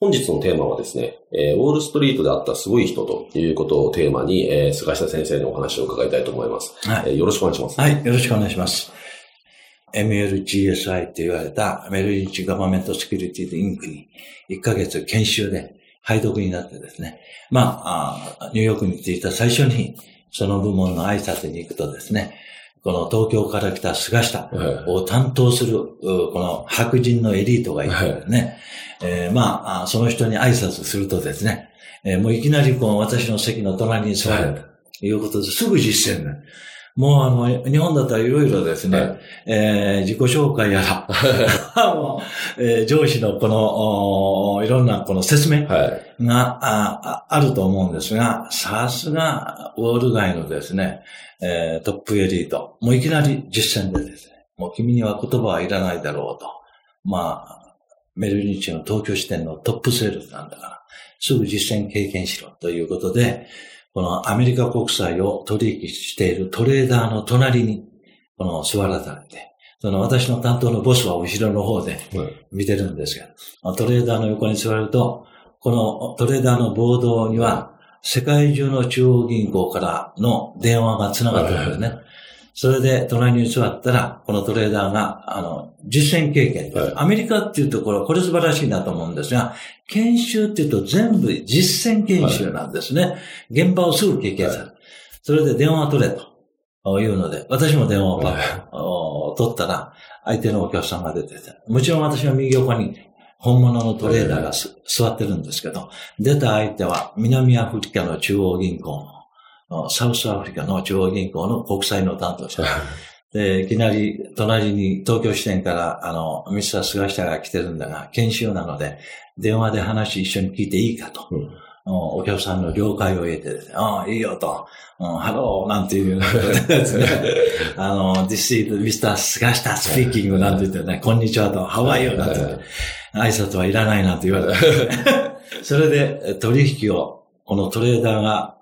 本日のテーマはですね、えー、ウォールストリートであったすごい人ということをテーマに、えー、菅下先生にお話を伺いたいと思います。はい、えー、よろしくお願いします。はい、よろしくお願いします。MLGSI って言われたメルリンチガバメントセキュリティインクに1ヶ月研修で配読になってですね、まああ、ニューヨークに着いた最初にその部門の挨拶に行くとですね、この東京から来た菅下を担当する、この白人のエリートがいてね、えー、まあ、その人に挨拶するとですね、えー、もういきなりこう私の席の隣に座るということですぐ実践もうあの、日本だったらいろいろですね、はい、えー、自己紹介やら、えー、上司のこの、いろんなこの説明が、はい、ああると思うんですが、さすがウォール街のですね、えー、トップエリート、もういきなり実践でですね、もう君には言葉はいらないだろうと。まあ、メルリンチの東京支店のトップセールスなんだから、すぐ実践経験しろということで、このアメリカ国債を取引しているトレーダーの隣に、この座らされて、その私の担当のボスは後ろの方で見てるんですけど、トレーダーの横に座ると、このトレーダーのボードには、世界中の中央銀行からの電話が繋がってるんですね。それで隣に座ったら、このトレーダーが、あの、実践経験、はい、アメリカっていうところ、これ素晴らしいなと思うんですが、研修っていうと全部実践研修なんですね。はい、現場をすぐ経験する。はい、それで電話を取れと。いうので、私も電話を取ったら、相手のお客さんが出てて、もちろん私は右横に本物のトレーダーが座ってるんですけど、出た相手は南アフリカの中央銀行のSouth Africa の中央銀行の国債の担当者。で、いきなり隣に東京支店から、あの、ミスター菅下が来てるんだが、研修なので、電話で話一緒に聞いていいかと。うん、お客さんの了解を得てですね、ああ、いいよと、うん、ハローなんていうやつね、あの、This is Mr. 菅下 speaking なんて言ってね、こんにちはと、ハワイよなんて、挨拶はいらないなんて言われて、それで取引を、このトレーダーが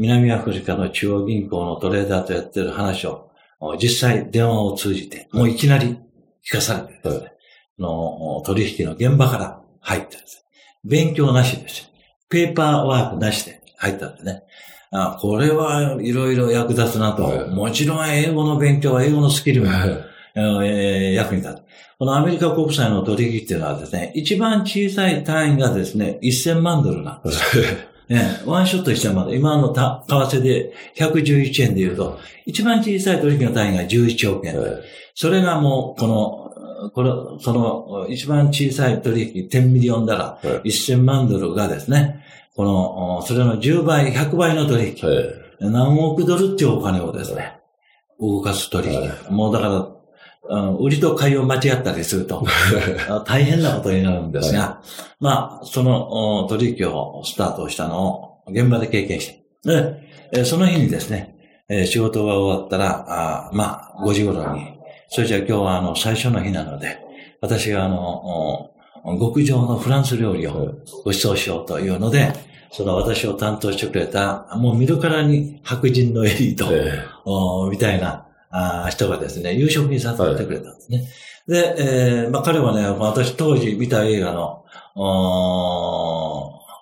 南アフリカの中央銀行のトレーダーとやってる話を、実際電話を通じて、もういきなり聞かされてですね、の取引の現場から入ったんです。勉強なしです。ペーパーワークなしで入ったんですね。あこれはいろいろ役立つなと、はい、もちろん英語の勉強は英語のスキルが、はいえー、役に立つ。このアメリカ国債の取引っていうのはですね、一番小さい単位がですね、1000万ドルなんです。ね、ワンショットしても、今の為替で111円で言うと、一番小さい取引の単位が11億円。それがもう、この、この、その、一番小さい取引、10 million dollar、1000万ドルがですね、この、それの10倍、100倍の取引、何億ドルっていうお金をですね、動かす取引。もうだから、売りと買いを間違ったりすると、大変なことになるんですが、はい、まあ、その取引をスタートしたのを現場で経験して、で、その日にですね、仕事が終わったら、あまあ、5時頃に、それじゃあ今日はあの、最初の日なので、私があの、極上のフランス料理をご馳走しようというので、その私を担当してくれた、もう見るからに白人のエリート、みたいなあ人がですね、夕食に誘ってくれたんですね。はい、で、えー、まあ彼はね、私当時見た映画の、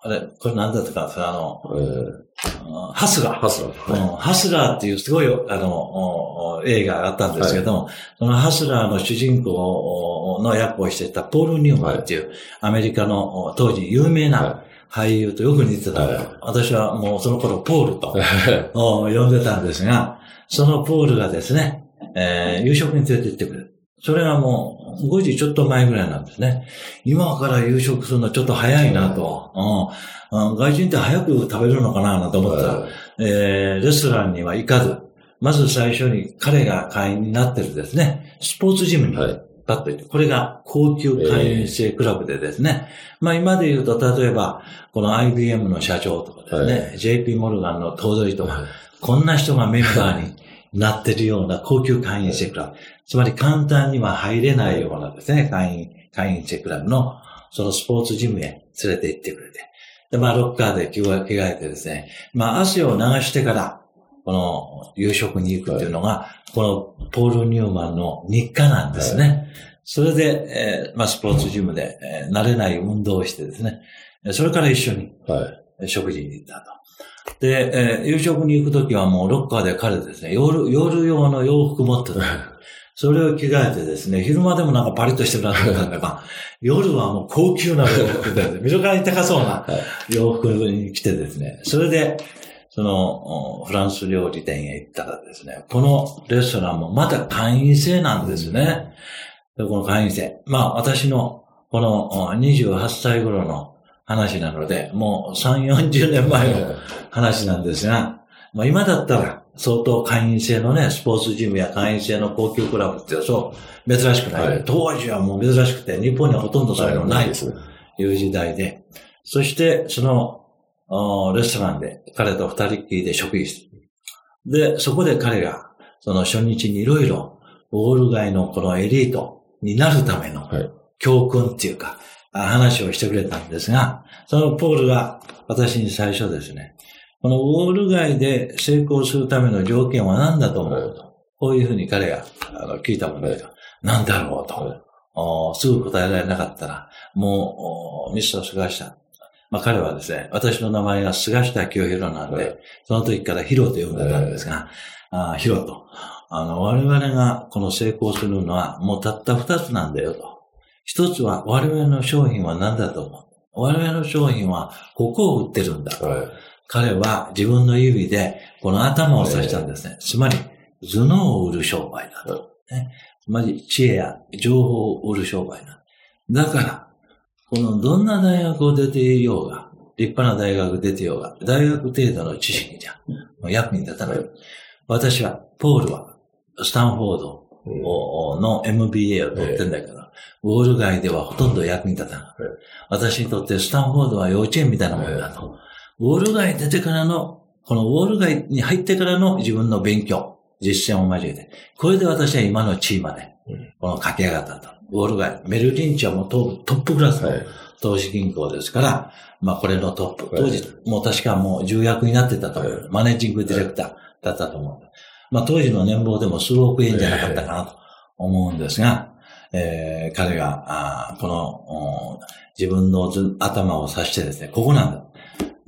あれ、これ何だったかあの、えー、ハスラー。ハスラー、はい、ハスラーっていうすごい、あの、映画があったんですけども、はい、そのハスラーの主人公の役をしていたポール・ニューマンっていう、アメリカの当時有名な、俳優とよく似てた、はい、私はもうその頃ポールと呼んでたんですが、そのポールがですね、えー、夕食に連れて行ってくれる。それはもう5時ちょっと前ぐらいなんですね。今から夕食するのはちょっと早いなと。うん、外人って早く食べるのかななんて思った。ら、えー、レストランには行かず、まず最初に彼が会員になってるですね、スポーツジムに、パッと行って、これが高級会員制クラブでですね、えー、まあ今で言うと、例えば、この IBM の社長とかですね、はい、JP モルガンの頭取とか、はい、こんな人がメンバーになってるような高級会員制クラブ。つまり簡単には入れないようなですね、会員、会員制クラブの、そのスポーツジムへ連れて行ってくれて。で、まあ、ロッカーで着替えてですね、まあ、汗を流してから、この夕食に行くっていうのが、このポール・ニューマンの日課なんですね。それで、えー、まあ、スポーツジムで、えー、慣れない運動をしてですね、それから一緒に、食事に行ったと。で、えー、夕食に行くときはもうロッカーで彼ですね、夜、夜用の洋服持ってた。それを着替えてですね、昼間でもなんかパリッとしてるなと思ったんだが、夜はもう高級な洋服で、見るからに高そうな洋服に着てですね、それで、その、フランス料理店へ行ったらですね、このレストランもまた会員制なんですね。でこの会員制。まあ私のこの28歳頃の話なので、もう3、40年前の話なんですが、まあ今だったら相当会員制のね、スポーツジムや会員制の高級クラブってそう珍しくない、はい、当時はもう珍しくて、日本にはほとんどそういうのない。とい。う時代で、そしてそのレストランで彼と二人っきりで食事。する。で、そこで彼が、その初日にいろいろ、ウォール街のこのエリートになるための教訓っていうか、話をしてくれたんですが、そのポールが私に最初ですね、このウォール街で成功するための条件は何だと思うと。こういうふうに彼が聞いたものですが、何だろうと。すぐ答えられなかったら、もう、ミストを探した。まあ彼はですね、私の名前が菅下清弘なんで、その時からヒロと呼んでたんですが、あヒロと。あの、我々がこの成功するのはもうたった二つなんだよと。一つは我々の商品は何だと思う。我々の商品はここを売ってるんだ。はい、彼は自分の指でこの頭を指したんですね。つまり頭脳を売る商売だと。ね、つまり知恵や情報を売る商売だ。だから、このどんな大学を出ていようが、立派な大学出てようが、大学程度の知識じゃ、役に立たない。私は、ポールは、スタンフォードの MBA を取ってんだけど、ウォール街ではほとんど役に立たない。私にとってスタンフォードは幼稚園みたいなものだと。ウォール街出てからの、このウォール街に入ってからの自分の勉強、実践を交えて、これで私は今の地位まで、この駆け上がったと。ウォール街。メルリンチはもうトップクラスの投資銀行ですから、まあこれのトップ。当時、もう確かもう重役になってたと思う。マネージングディレクターだったと思う。まあ当時の年俸でも数億円じゃなかったかなと思うんですが、えー、彼が、あこの、自分の頭を指してですね、ここなんだ。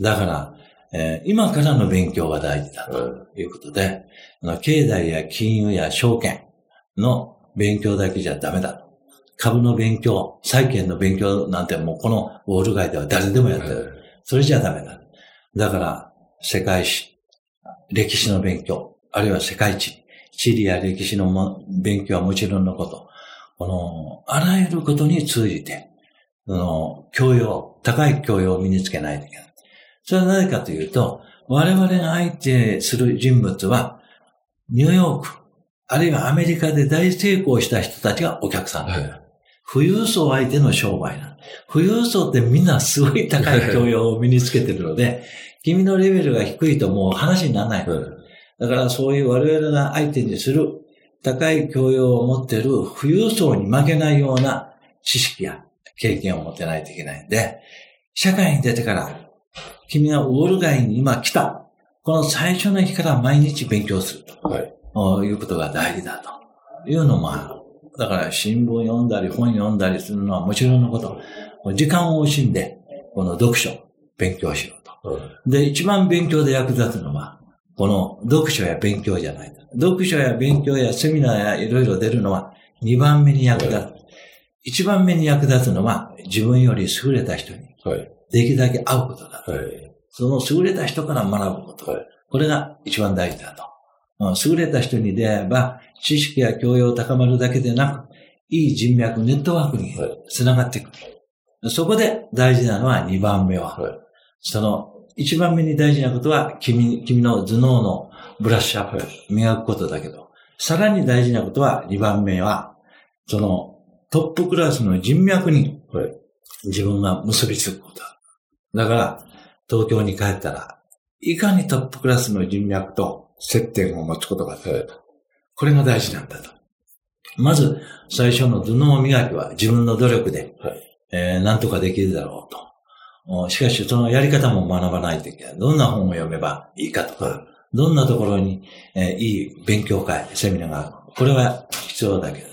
だから、えー、今からの勉強が大事だということで、うん、経済や金融や証券の勉強だけじゃダメだ。株の勉強、債券の勉強なんてもうこのウォール街では誰でもやってる。それじゃダメだ。だから、世界史、歴史の勉強、あるいは世界地、地理や歴史の勉強はもちろんのこと、この、あらゆることに通じて、その、教養、高い教養を身につけないといけない。それは何かというと、我々が相手する人物は、ニューヨーク、あるいはアメリカで大成功した人たちがお客さんだ。はい、富裕層相手の商売な富裕層ってみんなすごい高い教養を身につけてるので、君のレベルが低いともう話にならない。だからそういう我々が相手にする高い教養を持っている富裕層に負けないような知識や経験を持ってないといけないんで、社会に出てから、君がウォール街に今来た。この最初の日から毎日勉強すると。はい。いうことが大事だというのもある。だから新聞読んだり本読んだりするのはもちろんのこと。時間を惜しんで、この読書、勉強しろと。で、一番勉強で役立つのは、この読書や勉強じゃない。読書や勉強やセミナーやいろいろ出るのは2番目に役立つ。1番目に役立つのは自分より優れた人にできるだけ会うことだと。はい。その優れた人から学ぶこと。はいこれが一番大事だと。うん優れた人に出会えば、知識や教養を高まるだけでなく、いい人脈、ネットワークにはいつながっていく。そこで大事なのは2番目は、はいその1番目に大事なことは君君の頭脳のブラッシュアップ、磨くことだけど、さらに大事なことは2番目は、そのトップクラスの人脈にはい自分が結びつくことだ。だから、東京に帰ったら、いかにトップクラスの人脈と接点を持つことができるはい。これが大事なんだと。まず、最初の頭脳磨きは自分の努力で、はいえーなんとかできるだろうと。おしかし、そのやり方も学ばないといけない。どんな本を読めばいいかとか、はどんなところに、えーいい勉強会、セミナーがあるこれは必要だけれど、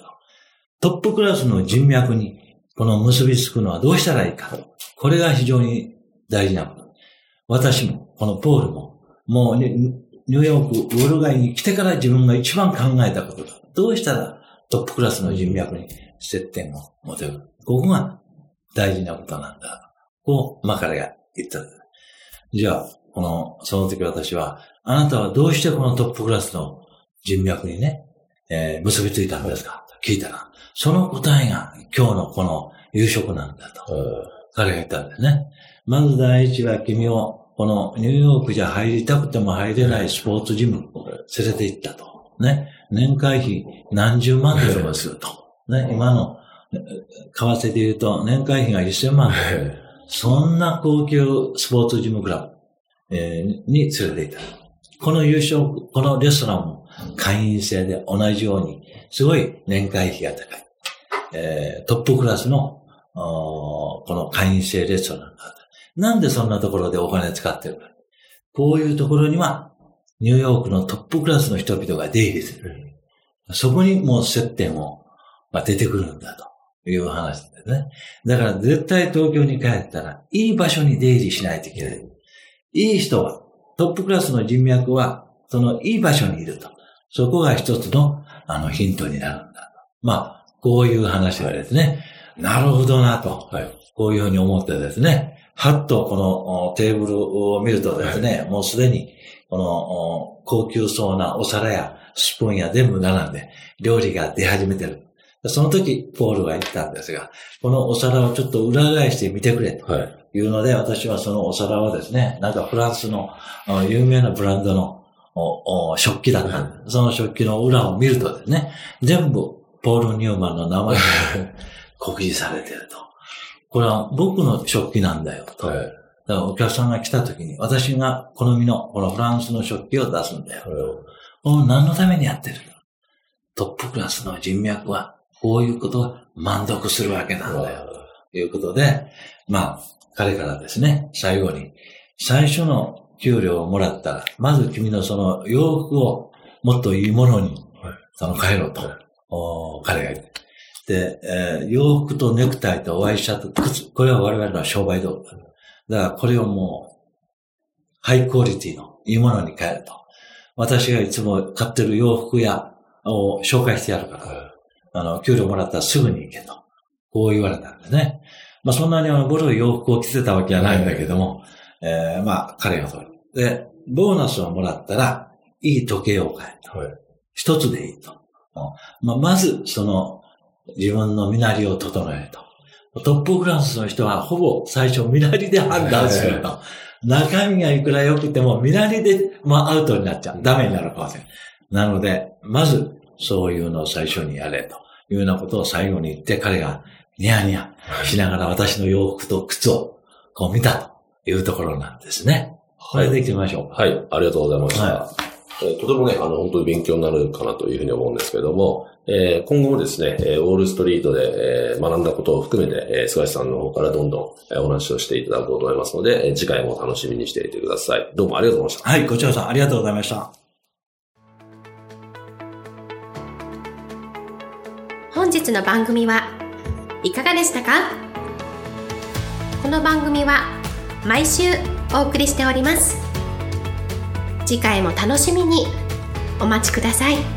トップクラスの人脈にこの結びつくのはどうしたらいいか。これが非常に大事なこと。私も、このポールも、もうねニューヨーク、ウォル街に来てから自分が一番考えたことだ。どうしたらトップクラスの人脈に接点を持てる。ここが大事なことなんだ。こう、まあ彼が言った。じゃあ、この、その時私は、あなたはどうしてこのトップクラスの人脈にね、えー結びついたんですか？と聞いたら、その答えが今日のこの夕食なんだと。彼が言ったんですね。まず第一は君を、このニューヨークじゃ入りたくても入れないスポーツジム連れて行ったと。ね。年会費何十万ドルもすると。ね。今の、え為替で言うと年会費が1000万ドル。そんな高級スポーツジムクラブ、えーに連れて行った。この優勝、このレストランも会員制で同じように、すごい年会費が高い。えートップクラスの、この会員制レストランが。なんでそんなところでお金使ってる？か。こういうところには、ニューヨークのトップクラスの人々が出入りする。そこにもう接点を、まあ、出てくるんだという話ですね。だから絶対東京に帰ったら、いい場所に出入りしないといけない。いい人は、トップクラスの人脈は、そのいい場所にいると。そこが一つの、あの、ヒントになるんだ。まあ、こういう話がですね、なるほどなと、はい。こういうふうに思ってですね、はっとこのおテーブルを見るとですね、もうすでに、このお高級そうなお皿やスプーンや全部並んで、料理が出始めてる。その時、ポールが言ったんですが、このお皿をちょっと裏返してみてくれと。はい。いうので、私はそのお皿をですね、なんかフランスのあ有名なブランドの食器だったんです。その食器の裏を見るとですね、全部ポール・ニューマンの名前が 告示されてると。これは僕の食器なんだよと。はい。だからお客さんが来た時に、私が好みのこのフランスの食器を出すんだよ。この何のためにやってるの？トップクラスの人脈は、こういうことを満足するわけなんだよ。ということで、まあ、彼からですね、最後に、最初の給料をもらったら、まず君のその洋服をもっといいものに、その変えろと、お彼が言って。で、えー洋服とネクタイとワイシャツ、靴、これは我々の商売道具だ。だからこれをもう、ハイクオリティのいいものに変えると。私がいつも買ってる洋服や、を紹介してやるから、あの、給料もらったらすぐに行けと。こう言われたんですね。まあそんなにあの、ボロい洋服を着てたわけじゃないんだけども、えーまあ彼がそう。で、ボーナスをもらったら、いい時計を買えと。はい。一つでいいと。まあ、まず、その、自分の身なりを整えると。トップクラスの人はほぼ最初身なりで判断すると。中身がいくら良くても身なりで、まあ、アウトになっちゃう。ダメになるかもしれない。なので、まず、そういうのを最初にやれというようなことを最後に言って、彼がニヤニヤしながら私の洋服と靴をこう見たというところなんですね。これで行きましょはい。ありがとうございました。はえーとてもね、あの、本当に勉強になるかなというふうに思うんですけども、えー今後もですね、えーウォールストリートで、えー学んだことを含めて、えー菅井さんの方からどんどんえーお話をしていただこうと思いますので、えー次回も楽しみにしていてください。どうもありがとうございました。う。はい、こちらさんありがとうございました。本日の番組はいかがでしたか？この番組は毎週お送りしております次回も楽しみに。お待ちください。